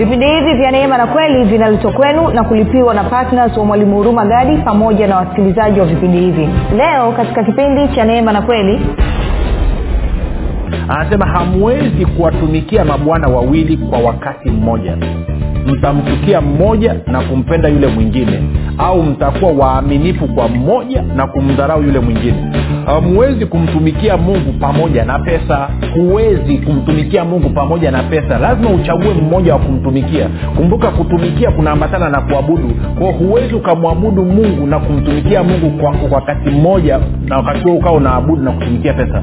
vipindi hivi vya neema na kweli vinaletwa kwenu na kulipiwa na ptns wa mwalimu huruma gadi pamoja na wasikilizaji wa vipindi hivi. Leo katika kipindi cha neema na kweli anasema hamwezi kuwatumikia mabwana wawili kwa wakati mmoja mtamchukia mmoja na kumpenda yule mwingine. Au mtakuwa waaminifu kwa mmoja na kumdharau yule mwingine. Hamwezi kumtumikia mungu pamoja na pesa. Huwezi kumtumikia mungu pamoja na pesa. Lazima uchague mmoja wa kumtumikia. Kumbuka kutumikia kunaambatana na kuabudu. Kwao huwezi ukamwabudu mungu na kumtumikia mungu kwa wakati mmoja na wakati huo ukawa unaabudu na kutumikia pesa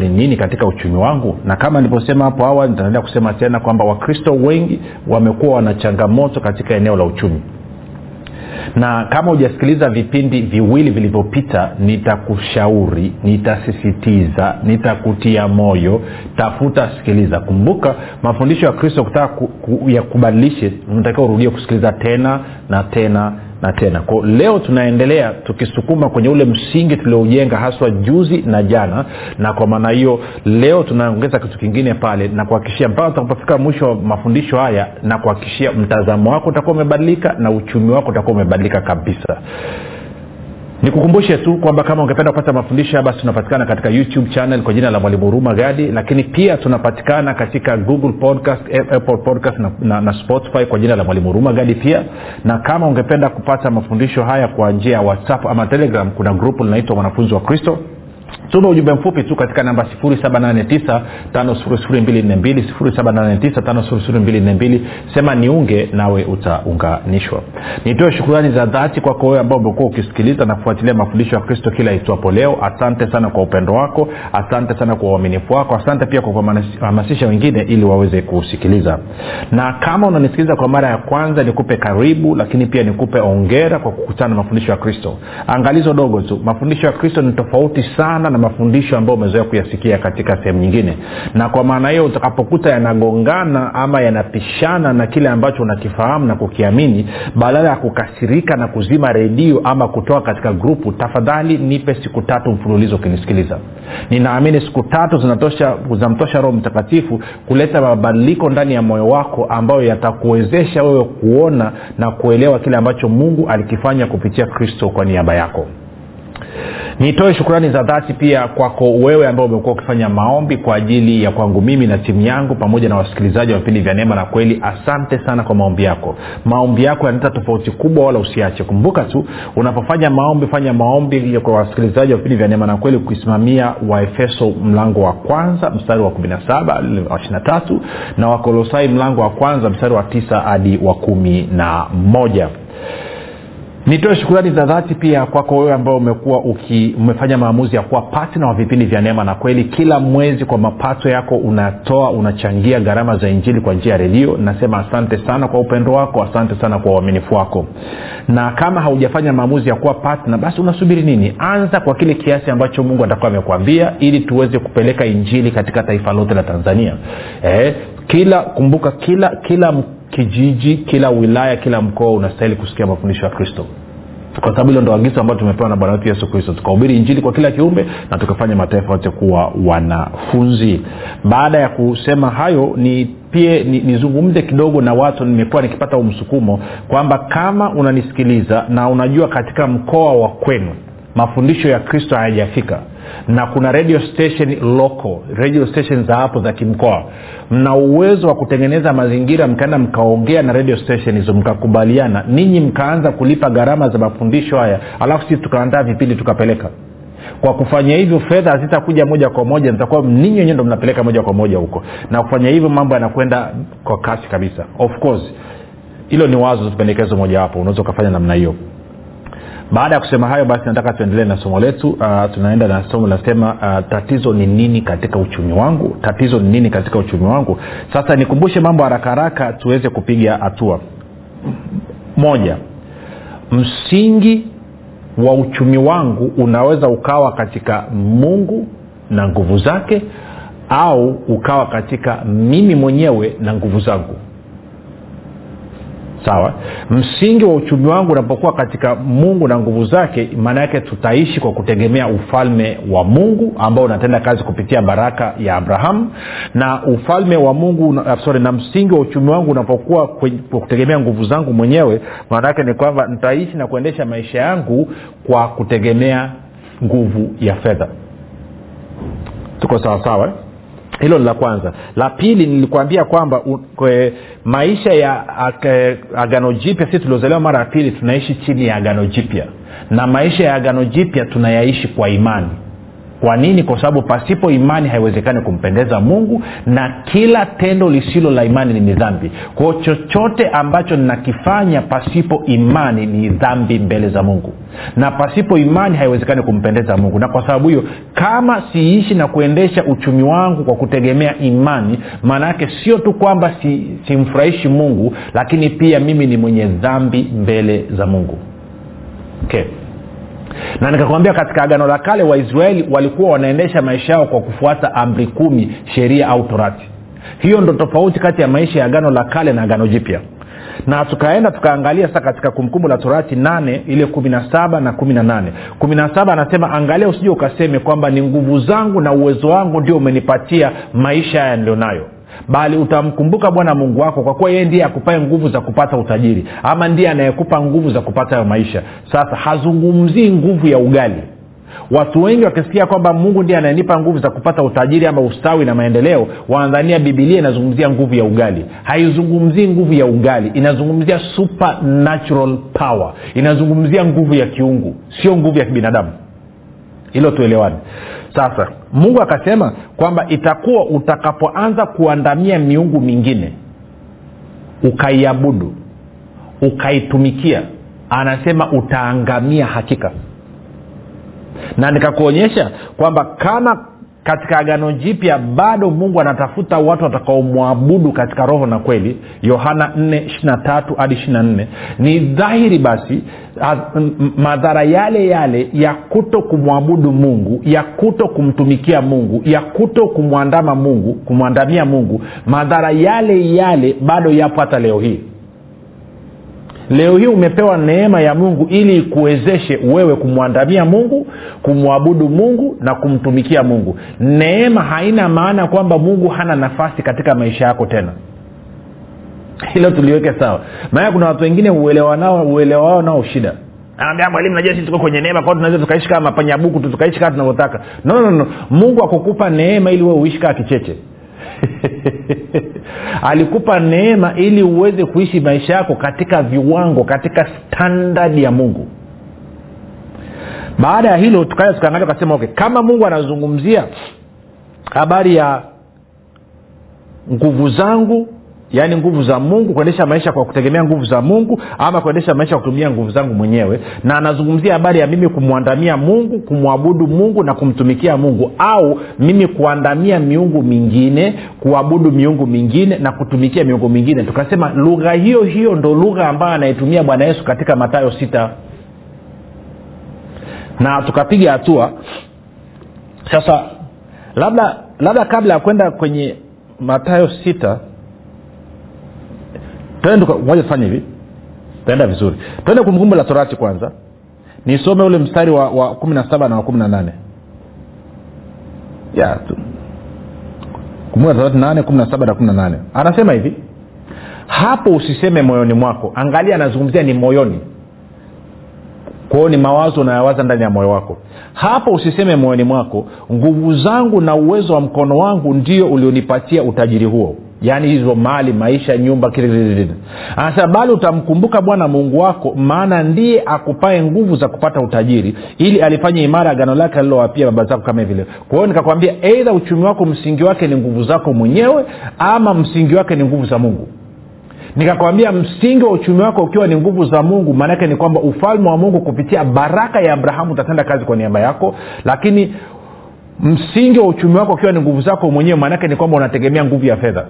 ni nini katika uchumi wangu? Na kama nilivyosema hapo awali nitaendelea kusema tena kwamba wakristo wengi wamekuwa wana changamoto katika eneo la uchumi. Na kama hujasikiliza vipindi viwili vilivyopita nitakushauri nitasisitiza nitakutia moyo. Tafuta sikiliza. Kumbuka mafundisho ya kristo kutaka ku, ku, ya kubadilishe unatakiwa urudie kusikiliza tena na tena na tena. Kwao leo tunaendelea tukisukuma kwenye ule msingi tulioujenga haswa juzi na jana na kwa maana hiyo leo tunaongeza kitu kingine pale na kuhakikishia mpaka tutakapofika mwisho wa mafundisho haya na kuhakikishia mtazamo wako utakuwa umebadilika na uchumi wako utakuwa umebadilika kabisa nikukumbushe tu kwamba kama ungependa kupata mafundisho haya basi tunapatikana katika youtube channel kwa jina la mwalimu huruma gadi lakini pia tunapatikana katika google podcast apple podcast na, na, na spotify kwa jina la mwalimu huruma gadi pia. Na kama ungependa kupata mafundisho haya kwa njia ya whatsapp ama telegram kuna grupu linaitwa mwanafunzi wa kristo tuma ujumbe mfupi tu katika namba 789 sema niunge nawe utaunganishwa. Nitoe shukurani za dhati kwako wewe ambao umekuwa ukisikiliza na kufuatilia mafundisho ya kristo kila itwapo leo. Asante sana kwa upendo wako asante sana kwa uaminifu wako asante pia kwa kuhamasisha wengine ili waweze kusikiliza. Na kama unanisikiliza kwa mara ya kwanza nikupe karibu lakini pia nikupe ongera kwa kukutana na mafundisho ya kristo. Angalizo dogo tu mafundisho ya kristo ni tofauti sana na mafundisho ambayo umezoea kuyasikia katika sehemu nyingine. Na kwa maana hiyo utakapokuta yanagongana ama yanapishana na kile ambacho unakifahamu na kukiamini badala ya kukasirika na kuzima redio ama kutoka katika grupu tafadhali nipe siku tatu mfululizo ukinisikiliza. Ninaamini siku tatu zinamtosha roho mtakatifu kuleta mabadiliko ndani ya moyo wako ambayo yatakuwezesha wewe kuona na kuelewa kile ambacho mungu alikifanya kupitia kristo kwa niaba yako nitoe shukrani za dhati pia kwako wewe ambao umekuwa ukifanya maombi kwa ajili ya kwangu mimi na timu yangu pamoja na wasikilizaji wa vipindi vya neema na kweli. Asante sana kwa maombi yako. Maombi yako yanaleta tofauti kubwa wala usiache. Kumbuka tu unapofanya maombi fanya maombi kwa wasikilizaji wa vipindi vya neema na kweli kuisimamia waefeso mlango wa kwanza mstari wa 17 wa 23 na wakolosai mlango wa kwanza mstari wa 9 hadi wa kumi na moja nitoe shukurani za dhati pia kwako wewe ambao umekuwa umefanya maamuzi ya kuwa patna wa vipindi vya neema na kweli. Kila mwezi kwa mapato yako unatoa unachangia gharama za injili kwa njia ya redio. Nasema asante sana kwa upendo wako asante sana kwa uaminifu wako. Na kama haujafanya maamuzi ya kuwa patna basi unasubiri nini? Anza kwa kile kiasi ambacho mungu atakuwa amekwambia ili tuweze kupeleka injili katika taifa lote la tanzania. Eh, kila kumbuka kila kila kijiji kila wilaya kila mkoa unastahili kusikia mafundisho ya kristo. Kwa sababu hilo ndo agizo ambayo tumepewa na bwana wetu yesu kristo. Tukahubiri injili kwa kila kiumbe na tukafanya mataifa yote kuwa wanafunzi. Baada ya kusema hayo ni pia nizungumze ni kidogo na watu nimekuwa nikipata umsukumo kwamba kama unanisikiliza na unajua katika mkoa wa kwenu mafundisho ya kristo hayajafika. Na kuna radio station local radio station za hapo za kimkoa. Mna uwezo wa kutengeneza mazingira mkaenda mkaongea na radio station hizo mkakubaliana. Ninyi mkaanza kulipa gharama za mafundisho haya alafu sisi tukaandaa vipindi tukapeleka. Kwa kufanya hivyo fedha hazitakuja moja kwa moja nitakuwa ninyi wenyewe ndo mnapeleka moja kwa moja huko. Na kufanya hivyo mambo yanakwenda kwa kasi kabisa. Of course hilo ni wazo pendekezo mojawapo unaweza ukafanya namna hiyo baada ya kusema hayo basi nataka tuendelee na somo letu. Uh, tunaenda na somo linasema uh, tatizo ni nini katika uchumi wangu? Tatizo ni nini katika uchumi wangu? Sasa nikumbushe mambo haraka haraka tuweze kupiga hatua. Moja msingi wa uchumi wangu unaweza ukawa katika mungu na nguvu zake au ukawa katika mimi mwenyewe na nguvu zangu sawa? Msingi wa uchumi wangu unapokuwa katika mungu na nguvu zake maana yake tutaishi kwa kutegemea ufalme wa mungu ambao unatenda kazi kupitia baraka ya abrahamu na ufalme wa mungu sorry, na msingi wa uchumi wangu unapokuwa kwa kutegemea nguvu zangu mwenyewe maana yake ni kwamba nitaishi na kuendesha maisha yangu kwa kutegemea nguvu ya fedha. Tuko sawasawa eh? Hilo ni la kwanza. La pili nilikuambia kwamba kwe, maisha ya agano jipya sisi tuliozaliwa mara ya pili tunaishi chini ya agano jipya. Na maisha ya agano jipya tunayaishi kwa imani kwa nini? Kwa sababu pasipo imani haiwezekani kumpendeza mungu na kila tendo lisilo la imani ni dhambi. Kwao chochote ambacho ninakifanya pasipo imani ni dhambi mbele za mungu. Na pasipo imani haiwezekani kumpendeza mungu. Na kwa sababu hiyo kama siishi na kuendesha uchumi wangu kwa kutegemea imani maana yake sio tu kwamba simfurahishi si mungu lakini pia mimi ni mwenye dhambi mbele za mungu. Okay na nikakwambia katika agano la kale waisraeli walikuwa wanaendesha maisha yao kwa kufuata amri kumi sheria au torati. Hiyo ndo tofauti kati ya maisha ya agano la kale na agano jipya. Na tukaenda tukaangalia sasa katika kumbukumbu la torati nane ile kumi na saba na kumi na nane. Kumi na saba anasema angalia usije ukaseme kwamba ni nguvu zangu na uwezo wangu ndio umenipatia maisha haya nilionayo bali utamkumbuka bwana mungu wako kwa kuwa yeye ndiye akupae nguvu za kupata utajiri ama ndiye anayekupa nguvu za kupata hayo maisha. Sasa hazungumzii nguvu ya ugali. Watu wengi wakisikia kwamba mungu ndiye anayenipa nguvu za kupata utajiri ama ustawi na maendeleo wanadhania bibilia inazungumzia nguvu ya ugali. Haizungumzii nguvu ya ugali inazungumzia supernatural power. Inazungumzia nguvu ya kiungu sio nguvu ya kibinadamu hilo tuelewane. Sasa mungu akasema kwamba itakuwa utakapoanza kuandamia miungu mingine ukaiabudu ukaitumikia anasema utaangamia hakika. Na nikakuonyesha kwamba kama katika agano jipya bado mungu anatafuta watu watakaomwabudu katika roho na kweli. Yohana 4 hadi 24 ni dhahiri basi madhara yale yale ya kuto kumwabudu mungu ya kuto kumtumikia mungu ya kuto kumwandama mungu kumwandamia mungu madhara yale yale bado yapo hata leo hii leo hii umepewa neema ya mungu ili ikuwezeshe wewe kumwandamia mungu kumwabudu mungu na kumtumikia mungu. Neema haina maana kwamba mungu hana nafasi katika maisha yako tena. Hilo tuliweke sawa. Maana kuna watu wengine uelewa wao nao shida. Anaambia mwalimu najua sisi tuko kwenye neema kwao tunaweza tukaishi kama mapanyabuku tu tukaishi kama tunavyotaka. No, no, no. mungu akukupa neema ili wewe uishi kaa kicheche alikupa neema ili uweze kuishi maisha yako katika viwango katika standard ya mungu. Baada ya hilo tukaa tukaangalia tukasema okay kama mungu anazungumzia habari ya nguvu zangu yaani nguvu za mungu kuendesha maisha kwa kutegemea nguvu za mungu ama kuendesha maisha kwa kutumia nguvu zangu mwenyewe. Na anazungumzia habari ya mimi kumwandamia mungu kumwabudu mungu na kumtumikia mungu. Au mimi kuandamia miungu mingine kuabudu miungu mingine na kutumikia miungu mingine. Tukasema lugha hiyo hiyo ndo lugha ambayo anaitumia bwana yesu katika matayo sita. Na tukapiga hatua. Sasa labda labda kabla ya kwenda kwenye matayo sita moja tufanye hivi. Taenda vizuri. Twende kumbukumbu la torati kwanza. Nisome ule mstari wa, wa kumi na saba na wa kumi na nane. Ya kumbukumbu la torati kumi na saba na kumi na nane. Anasema hivi. Hapo usiseme moyoni mwako. Angalia anazungumzia ni moyoni. Kwao ni mawazo unayawaza ndani ya moyo wako. Hapo usiseme moyoni mwako nguvu zangu na uwezo wa mkono wangu ndio ulionipatia utajiri huo yaani hizo mali maisha nyumba kile anasema bali utamkumbuka bwana mungu wako maana ndiye akupae nguvu za kupata utajiri ili alifanye imara agano lake alilowapia baba zako kama vile kwa nikakwambia eidha uchumi wako msingi wake ni nguvu zako mwenyewe ama msingi wake ni nguvu za mungu. Nikakwambia msingi wa uchumi wako ukiwa ni nguvu za mungu maanaake ni kwamba ufalme wa mungu kupitia baraka ya abrahamu utatenda kazi kwa niaba yako. Lakini msingi wa uchumi wako ukiwa ni nguvu zako mwenyewe maanake ni kwamba unategemea nguvu ya fedha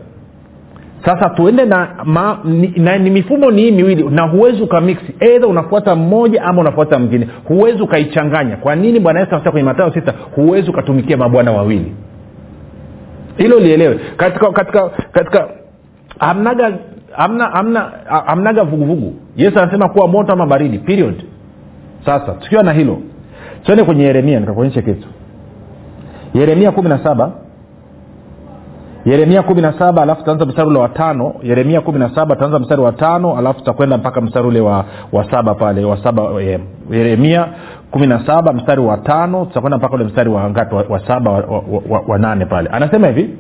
sasa tuende na, ma, ni, na ni mifumo ni hii miwili na huwezi ukamiksi eidha unafuata mmoja ama unafuata mwingine. Huwezi ukaichanganya. Kwa nini bwana yesu anasema kwenye matayo sita huwezi ukatumikia mabwana wawili? Hilo lielewe. Katika katika katika hamnaga hamna hamna hamnaga vuguvugu. Yesu anasema kuwa moto ama baridi period. Sasa tukiwa na hilo tuende kwenye yeremia nikakuonyesha kitu. Yeremia kumi na saba yeremia kumi na saba alafu tutaanza mstari ule wa tano. Yeremia kumi na saba tutaanza mstari wa tano alafu tutakwenda mpaka mstari ule wa, wa saba pale wa saba eh, yeremia kumi na saba mstari wa tano tutakwenda mpaka ule mstari wa ngapi wa, wa saba wa, wa, wa, wa nane pale. Anasema hivi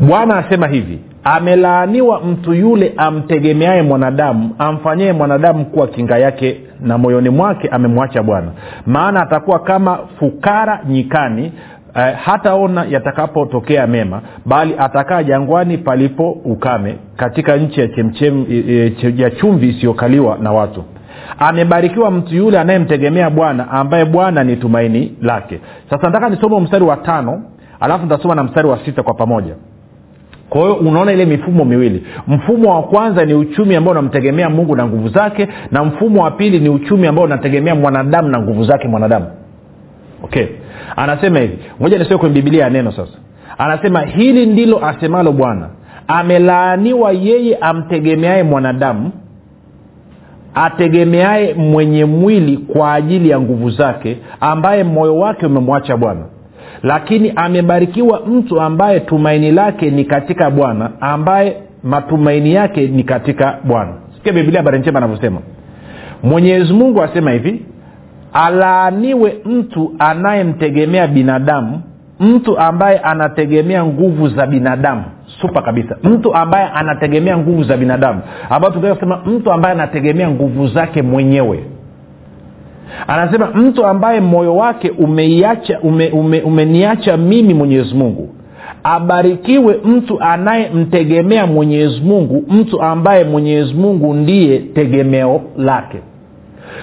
bwana asema hivi amelaaniwa mtu yule amtegemeaye mwanadamu amfanyaye mwanadamu kuwa kinga yake na moyoni mwake amemwacha bwana. Maana atakuwa kama fukara nyikani eh, hataona yatakapotokea mema bali atakaa jangwani palipo ukame katika nchi ya chemchem e, e, ya chumvi isiyokaliwa na watu. Amebarikiwa mtu yule anayemtegemea bwana ambaye bwana ni tumaini lake. Sasa nataka nisome mstari wa tano alafu nitasoma na mstari wa sita kwa pamoja. Kwa hiyo unaona ile mifumo miwili. Mfumo wa kwanza ni uchumi ambao unamtegemea mungu na nguvu zake na mfumo wa pili ni uchumi ambao unategemea mwanadamu na nguvu zake mwanadamu. Okay anasema hivi. Moja nisio kwenye bibilia ya neno sasa. Anasema hili ndilo asemalo bwana. Amelaaniwa yeye amtegemeaye mwanadamu ategemeaye mwenye mwili kwa ajili ya nguvu zake ambaye moyo wake umemwacha bwana. Lakini amebarikiwa mtu ambaye tumaini lake ni katika bwana ambaye matumaini yake ni katika bwana. Sikia biblia habari njema anavyosema. Mwenyezi mungu asema hivi alaaniwe mtu anayemtegemea binadamu mtu ambaye anategemea nguvu za binadamu. Supa kabisa. Mtu ambaye anategemea nguvu za binadamu. Ambayo tunaweza kusema mtu ambaye anategemea nguvu zake mwenyewe. Anasema mtu ambaye moyo wake umeiacha ume, ume, umeniacha mimi mwenyezi mungu. Abarikiwe mtu anayemtegemea mwenyezi mungu mtu ambaye mwenyezi mungu ndiye tegemeo lake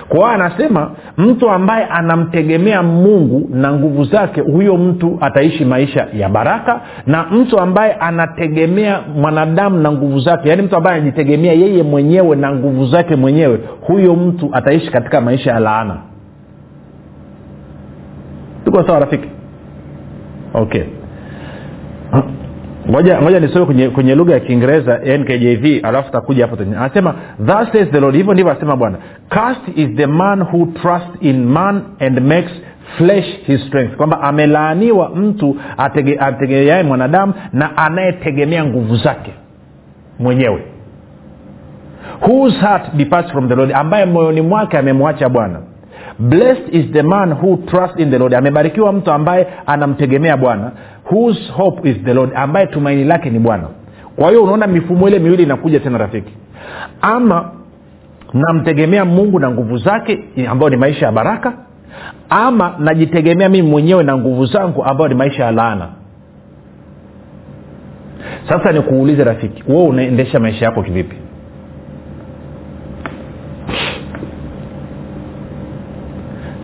kwa hiyo anasema mtu ambaye anamtegemea mungu na nguvu zake huyo mtu ataishi maisha ya baraka. Na mtu ambaye anategemea mwanadamu na nguvu zake yaani mtu ambaye anajitegemea yeye mwenyewe na nguvu zake mwenyewe huyo mtu ataishi katika maisha ya laana. Tuko sawa rafiki? Okay. Ngoja ngoja nisome kwenye, kwenye lugha ya kiingereza nkjv alafu takuja hapo anasema thus says the lord hivyo ndivyo asema bwana cast is the man who trusts in man and makes flesh his strength. Kwamba amelaaniwa mtu atege, mwanadamu na anayetegemea nguvu zake mwenyewe. Whose heart departs from the lord ambaye moyoni mwake amemwacha bwana. Blessed is the man who trusts in the lord. Amebarikiwa mtu ambaye anamtegemea bwana. Whose hope is the lord ambaye tumaini lake ni bwana. Kwa hiyo unaona mifumo ile miwili inakuja tena rafiki. Ama namtegemea mungu na nguvu zake ambayo ni maisha ya baraka ama najitegemea mimi mwenyewe na nguvu zangu ambayo ni maisha ya laana. Sasa nikuulize rafiki wewe unaendesha maisha yako kivipi?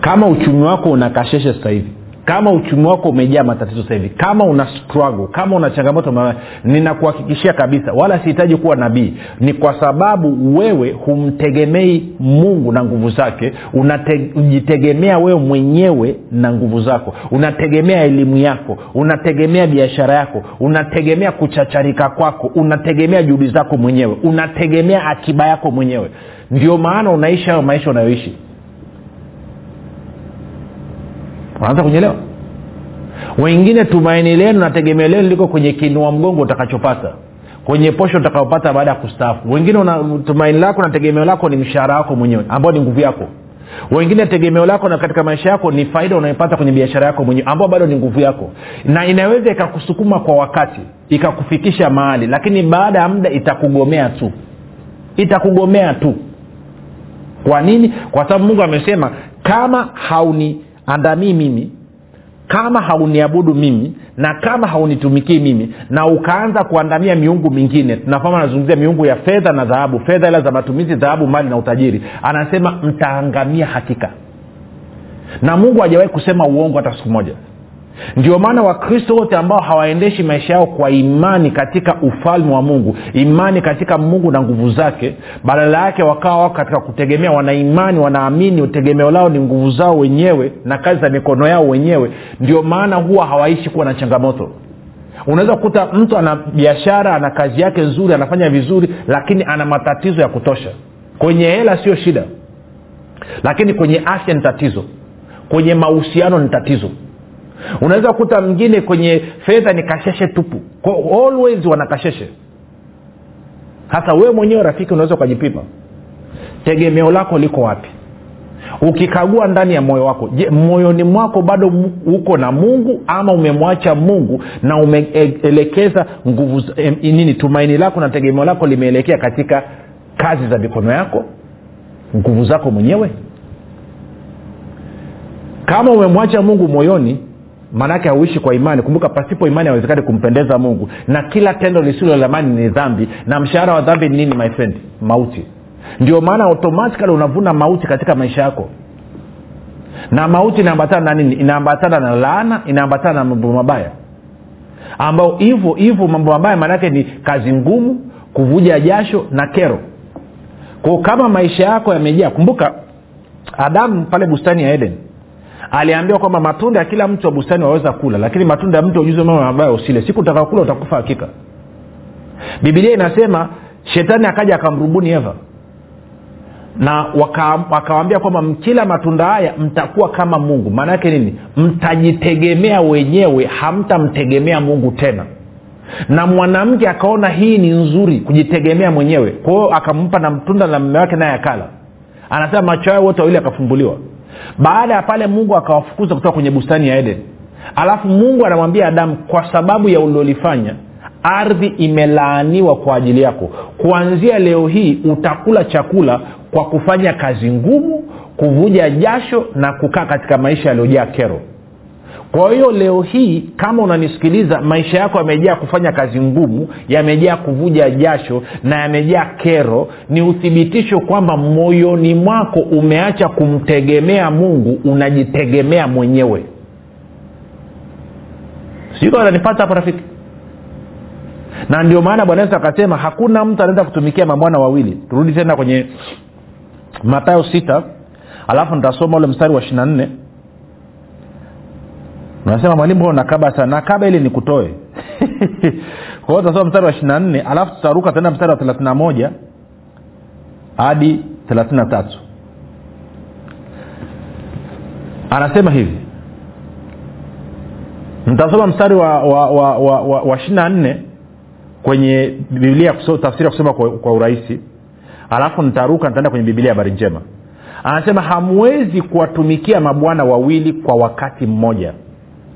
Kama uchumi wako unakasheshe sasa hivi kama uchumi wako umejaa matatizo sasa hivi kama una struggle kama una changamoto ninakuhakikishia kabisa wala sihitaji kuwa nabii ni kwa sababu wewe humtegemei mungu na nguvu zake unajitegemea wewe mwenyewe na nguvu zako unategemea elimu yako unategemea biashara yako unategemea kuchacharika kwako unategemea juhudi zako mwenyewe unategemea akiba yako mwenyewe. Ndio maana unaishi hayo maisha unayoishi unaanza kunyelewa wengine tumaini lenu na tegemeo lenu liko kwenye kinua mgongo utakachopata kwenye posho utakayopata baada ya kustaafu. Wengine una, tumaini lako na tegemeo lako ni mshahara wako mwenyewe ambao ni nguvu yako. Wengine tegemeo lako na katika maisha yako ni faida unayopata kwenye biashara yako mwenyewe ambao bado ni nguvu yako. Na inaweza ikakusukuma kwa wakati ikakufikisha mahali lakini baada ya muda itakugomea tu. Itakugomea tu. Kwa nini? Kwa sababu mungu amesema kama hauniandamii mimi kama hauniabudu mimi na kama haunitumikii mimi na ukaanza kuandamia miungu mingine tunafahamu anazungumzia miungu ya fedha na dhahabu fedha ila za matumizi dhahabu mali na utajiri. Anasema mtaangamia hakika. Na mungu hajawahi kusema uongo hata siku moja ndio maana wakristo wote ambao hawaendeshi maisha yao kwa imani katika ufalme wa mungu imani katika mungu na nguvu zake badala yake wakawa wako katika kutegemea wanaimani wanaamini utegemeo lao ni nguvu zao wenyewe na kazi za mikono yao wenyewe. Ndio maana huwa hawaishi kuwa na changamoto. Unaweza kukuta mtu ana biashara ana kazi yake nzuri anafanya vizuri lakini ana matatizo ya kutosha. Kwenye hela sio shida. Lakini kwenye afya ni tatizo. Kwenye mahusiano ni tatizo unaweza kukuta mwingine kwenye fedha ni kasheshe tupu. Kwa always wana kasheshe hasa wewe mwenyewe rafiki unaweza ukajipima. Tegemeo lako liko wapi? Ukikagua ndani ya moyo wako. Je moyoni mwako bado uko na mungu ama umemwacha mungu na umeelekeza nguvu eh, nini tumaini lako na tegemeo lako limeelekea katika kazi za mikono yako nguvu zako mwenyewe? Kama umemwacha mungu moyoni maanaake hauishi kwa imani. Kumbuka pasipo imani awezekani kumpendeza mungu. Na kila tendo lisilo lamani ni dhambi. Na mshahara wa dhambi ni nini my friend? Mauti. Ndio maana automatikali unavuna mauti katika maisha yako. Na mauti inaambatana na nini? Inaambatana na laana inaambatana na mambo mabaya. Ambao hivyo hivyo mambo mabaya maanaake ni kazi ngumu kuvuja jasho na kero. Kwao kama maisha yako yamejaa kumbuka adamu pale bustani ya eden aliambiwa kwamba matunda ya kila mtu wa bustani waweza kula lakini matunda ya mtu ujuzi mambo mabaya usile. Siku utakakula utakufa hakika. Bibilia inasema shetani akaja akamrubuni eva. Na wakawambia kwamba mkila matunda haya mtakuwa kama mungu. Maana yake nini? Mtajitegemea wenyewe hamtamtegemea mungu tena. Na mwanamke akaona hii ni nzuri kujitegemea mwenyewe. Kwa hiyo akampa na mtunda na mme wake naye akala. Anasema macho yao wote wawili akafumbuliwa baada ya pale mungu akawafukuza kutoka kwenye bustani ya eden. Alafu mungu anamwambia adamu kwa sababu ya ulilolifanya ardhi imelaaniwa kwa ajili yako. Kuanzia leo hii utakula chakula kwa kufanya kazi ngumu kuvuja jasho na kukaa katika maisha yaliyojaa kero kwa hiyo leo hii kama unanisikiliza maisha yako yamejaa kufanya kazi ngumu yamejaa kuvuja jasho na yamejaa kero ni uthibitisho kwamba moyoni mwako umeacha kumtegemea mungu unajitegemea mwenyewe. Siko ananipata hapo rafiki. Na ndio maana bwana yesu akasema hakuna mtu anaweza kutumikia mabwana wawili. Turudi tena kwenye matayo sita alafu nitasoma ule mstari wa ishiri na nne unasema mwalimu nakaba sana. Nakaba ili nikutoe. Kwao hiyo tutasoma mstari wa ishiri na nne alafu tutaruka tena mstari wa thelathini na moja hadi thelathini na tatu. Anasema hivi. Ntasoma mstari wa wa wa wa, wa, wa ishiri na nne kwenye biblia tafsiri ya kusoma kwa, kwa urahisi. Alafu nitaruka nitaenda kwenye biblia habari njema. Anasema hamwezi kuwatumikia mabwana wawili kwa wakati mmoja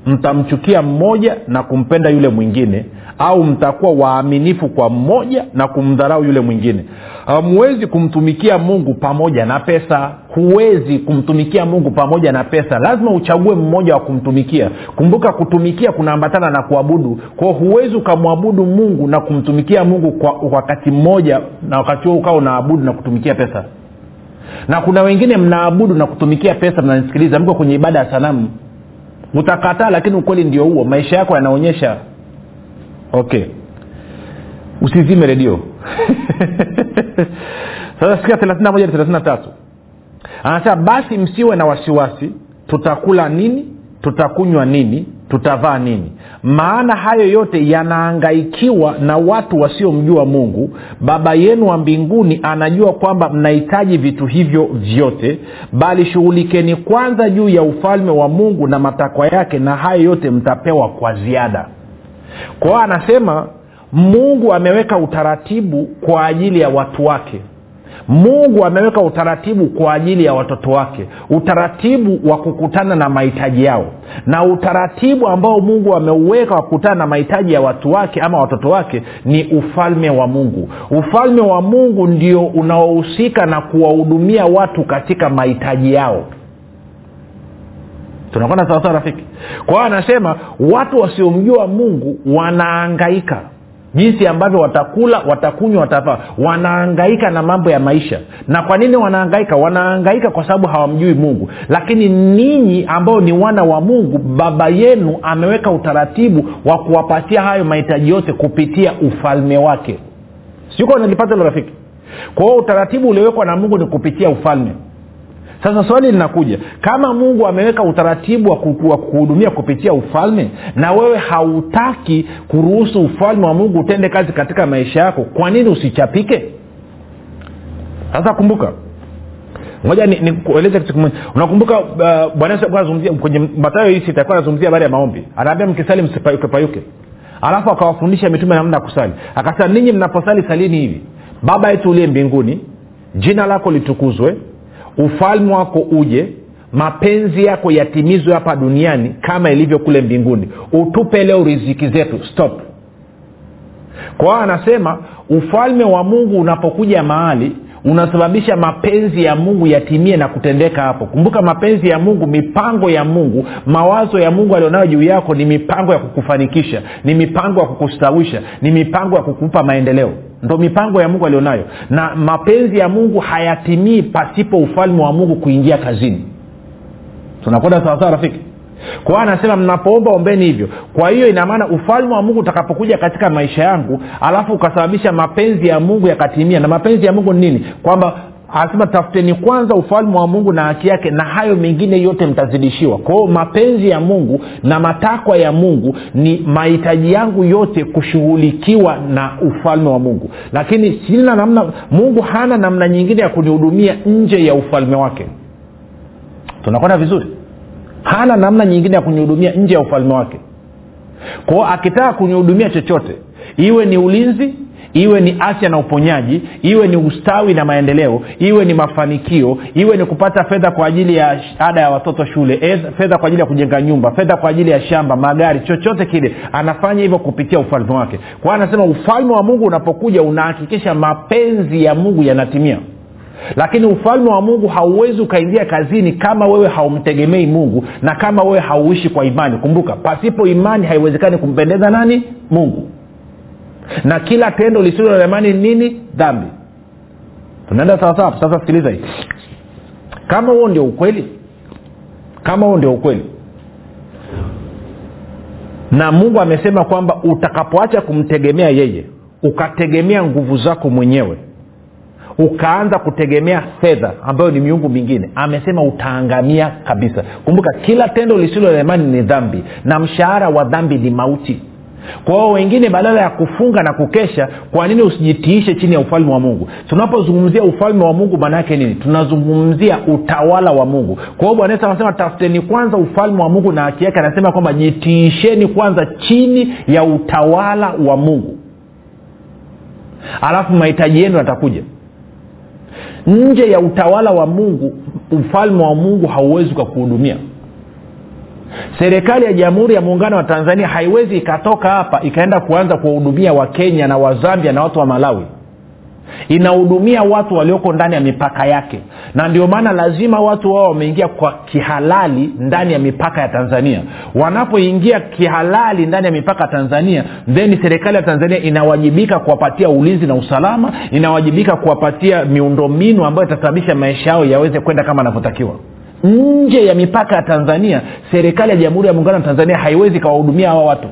mtamchukia mmoja na kumpenda yule mwingine au mtakuwa waaminifu kwa mmoja na kumdharau yule mwingine. Hamwezi kumtumikia mungu pamoja na pesa. Huwezi kumtumikia mungu pamoja na pesa. Lazima uchague mmoja wa kumtumikia. Kumbuka kutumikia kunaambatana na kuabudu. Kwao huwezi ukamwabudu mungu na kumtumikia mungu kwa wakati mmoja na wakati huo ukawa unaabudu na kutumikia pesa. Na kuna wengine mnaabudu na kutumikia pesa mnanisikiliza mko kwenye ibada ya sanamu utakataa lakini ukweli ndio huo. Maisha yako yanaonyesha. Okay. Usizime redio. Sasa sikia thelathini na moja thelathini tatu. Anasema basi msiwe na wasiwasi. Tutakula nini? Tutakunywa nini? Tutavaa nini maana hayo yote yanaangaikiwa na watu wasiomjua mungu. Baba yenu wa mbinguni anajua kwamba mnahitaji vitu hivyo vyote bali shughulikeni kwanza juu ya ufalme wa mungu na matakwa yake na hayo yote mtapewa kwa ziada. Kwa hiyo anasema mungu ameweka utaratibu kwa ajili ya watu wake mungu ameweka utaratibu kwa ajili ya watoto wake utaratibu wa kukutana na mahitaji yao na utaratibu ambao mungu ameuweka wa kukutana na mahitaji ya watu wake ama watoto wake ni ufalme wa mungu. Ufalme wa mungu ndio unaohusika na kuwahudumia watu katika mahitaji yao. Tunakwenda sawasawa rafiki? Kwa hiyo anasema watu wasiomjua mungu wanaangaika jinsi ambavyo watakula watakunywa watavaa wanaangaika na mambo ya maisha. Na kwa nini wanaangaika? Wanaangaika kwa sababu hawamjui mungu. Lakini ninyi ambao ni wana wa mungu baba yenu ameweka utaratibu wa kuwapatia hayo mahitaji yote kupitia ufalme wake. Siuko nalipata hilo rafiki. Kwa hiyo utaratibu uliowekwa na mungu ni kupitia ufalme sasa swali linakuja kama mungu ameweka utaratibu wa kuhudumia kupitia ufalme na wewe hautaki kuruhusu ufalme wa mungu utende kazi katika maisha yako kwa nini usichapike? Sasa kumbuka moja nikueleze ni kitu kimoja. Unakumbuka uh, matayo hii sitakuwa anazungumzia habari ya maombi. Anaambia mkisali msipayukepayuke alafu akawafundisha mitume namna ya kusali. Akasema ninyi mnaposali salini hivi. Baba yetu uliye mbinguni jina lako litukuzwe ufalme wako uje mapenzi yako yatimizwe hapa duniani kama ilivyo kule mbinguni. Utupe leo riziki zetu. Stop. Kwa hiyo anasema ufalme wa mungu unapokuja mahali unasababisha mapenzi ya mungu yatimie na kutendeka hapo. Kumbuka mapenzi ya mungu mipango ya mungu mawazo ya mungu alionayo juu yako ni mipango ya kukufanikisha ni mipango ya kukustawisha ni mipango ya kukupa maendeleo ndo mipango ya mungu alionayo. Na mapenzi ya mungu hayatimii pasipo ufalme wa mungu kuingia kazini. Tunakwenda sawasawa rafiki? Kwa hiyo anasema mnapoomba ombeni hivyo. Kwa hiyo inamaana ufalme wa mungu utakapokuja katika maisha yangu alafu ukasababisha mapenzi ya mungu yakatimia. Na mapenzi ya mungu ni nini? Kwamba anasema tafuteni kwanza ufalme wa mungu na haki yake na hayo mengine yote mtazidishiwa. Kwao mapenzi ya mungu na matakwa ya mungu ni mahitaji yangu yote kushughulikiwa na ufalme wa mungu. Lakini sina namna mungu hana namna nyingine ya kunihudumia nje ya ufalme wake. Tunakwenda vizuri? Hana namna nyingine ya kunihudumia nje ya ufalme wake. Kwao akitaka kunihudumia chochote iwe ni ulinzi iwe ni afya na uponyaji iwe ni ustawi na maendeleo iwe ni mafanikio iwe ni kupata fedha kwa ajili ya ada ya watoto shule fedha kwa ajili ya kujenga nyumba fedha kwa ajili ya shamba magari chochote kile anafanya hivyo kupitia ufalme wake. Kwa anasema ufalme wa mungu unapokuja unahakikisha mapenzi ya mungu yanatimia. Lakini ufalme wa mungu hauwezi ukaingia kazini kama wewe haumtegemei mungu na kama wewe hauishi kwa imani. Kumbuka pasipo imani haiwezekani kumpendeza nani? Mungu na kila tendo lisilo la nini? Dhambi. Tunaenda sawasawa sasa sikiliza hii. Kama huo ndio ukweli kama huo ndio ukweli na mungu amesema kwamba utakapoacha kumtegemea yeye ukategemea nguvu zako mwenyewe ukaanza kutegemea fedha ambayo ni miungu mingine amesema utaangamia kabisa. Kumbuka kila tendo lisilo la imani ni dhambi na mshahara wa dhambi ni mauti kwa hiyo wengine badala ya kufunga na kukesha kwa nini usijitiishe chini ya ufalme wa mungu? Tunapozungumzia ufalme wa mungu maana yake nini? Tunazungumzia utawala wa mungu. Kwa hiyo bwana yesu anasema tafuteni kwanza ufalme wa mungu na haki yake. Anasema kwamba jitiisheni kwanza chini ya utawala wa mungu. Alafu mahitaji yenu yatakuja. Nje ya utawala wa mungu ufalme wa mungu hauwezi ukakuhudumia serikali ya jamhuri ya muungano wa tanzania haiwezi ikatoka hapa ikaenda kuanza kuwahudumia wakenya na wazambia na watu wa malawi. Inahudumia watu walioko ndani ya mipaka yake. Na ndio maana lazima watu wao wameingia kwa kihalali ndani ya mipaka ya tanzania. Wanapoingia kihalali ndani ya mipaka ya tanzania then serikali ya tanzania inawajibika kuwapatia ulinzi na usalama inawajibika kuwapatia miundombinu ambayo itasababisha maisha yao yaweze kwenda kama anavyotakiwa nje ya mipaka ya tanzania serikali ya jamhuri ya muungano wa tanzania haiwezi ikawahudumia hawa watu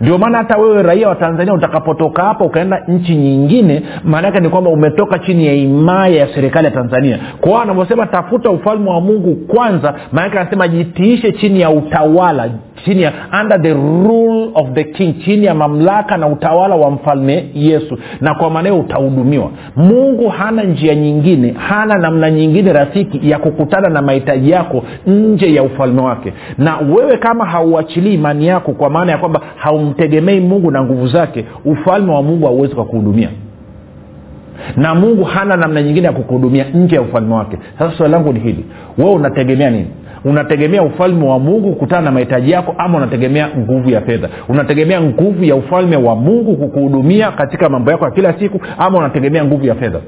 ndio maana hata wewe raia wa tanzania utakapotoka hapa ukaenda nchi nyingine maanaake ni kwamba umetoka chini ya himaya ya serikali ya tanzania. Kwa hiyo anavyosema tafuta ufalme wa mungu kwanza maanake anasema jitiishe chini ya utawala chini ya under the rule of the king chini ya mamlaka na utawala wa mfalme yesu. Na kwa maanao utahudumiwa. Mungu hana njia nyingine hana namna nyingine rafiki ya kukutana na mahitaji yako nje ya ufalme wake. Na wewe kama hauachilii imani yako kwa maana ya kwamba haumtegemei mungu na nguvu zake ufalme wa mungu hauwezi kwa kuhudumia na mungu hana namna nyingine ya kukuhudumia nje ya ufalme wake. Sasa swali langu ni hili. Wewe unategemea nini? Unategemea ufalme wa mungu kukutana na mahitaji yako ama unategemea nguvu ya fedha? Unategemea nguvu ya ufalme wa mungu kukuhudumia katika mambo yako ya kila siku ama unategemea nguvu ya fedha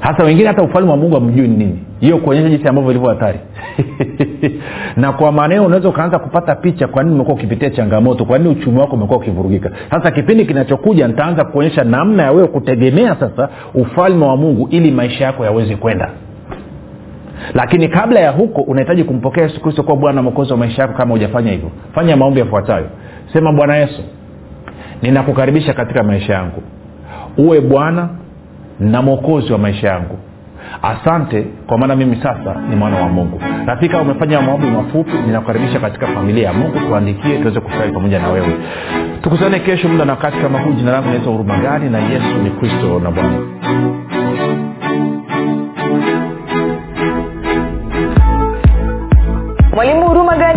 hasa wengine hata ufalme wa mungu hamjui nini. Hiyo kuonyesha jinsi ambavyo ilivyo hatari. Na kwa maneno unaweza ukaanza kupata picha kwa nini umekuwa ukipitia changamoto kwa nini uchumi wako umekuwa ukivurugika. Sasa kipindi kinachokuja nitaanza kuonyesha namna ya wewe kutegemea sasa ufalme wa mungu ili maisha yako yaweze kwenda. Lakini kabla ya huko unahitaji kumpokea yesu kristo kuwa bwana mokozi wa maisha yako kama hujafanya hivyo. Fanya maombi yafuatayo. Sema bwana yesu ninakukaribisha katika maisha yangu. Uwe bwana na mwokozi wa maisha yangu. Asante kwa maana mimi sasa ni mwana wa mungu. Rafika umefanya maombi mafupi ninakukaribisha katika familia ya mungu tuandikie tuweze kufurahi pamoja na wewe. Tukutane kesho muda na wakati kama huu. Jina langu naitwa huruma gani na yesu ni kristo na bwana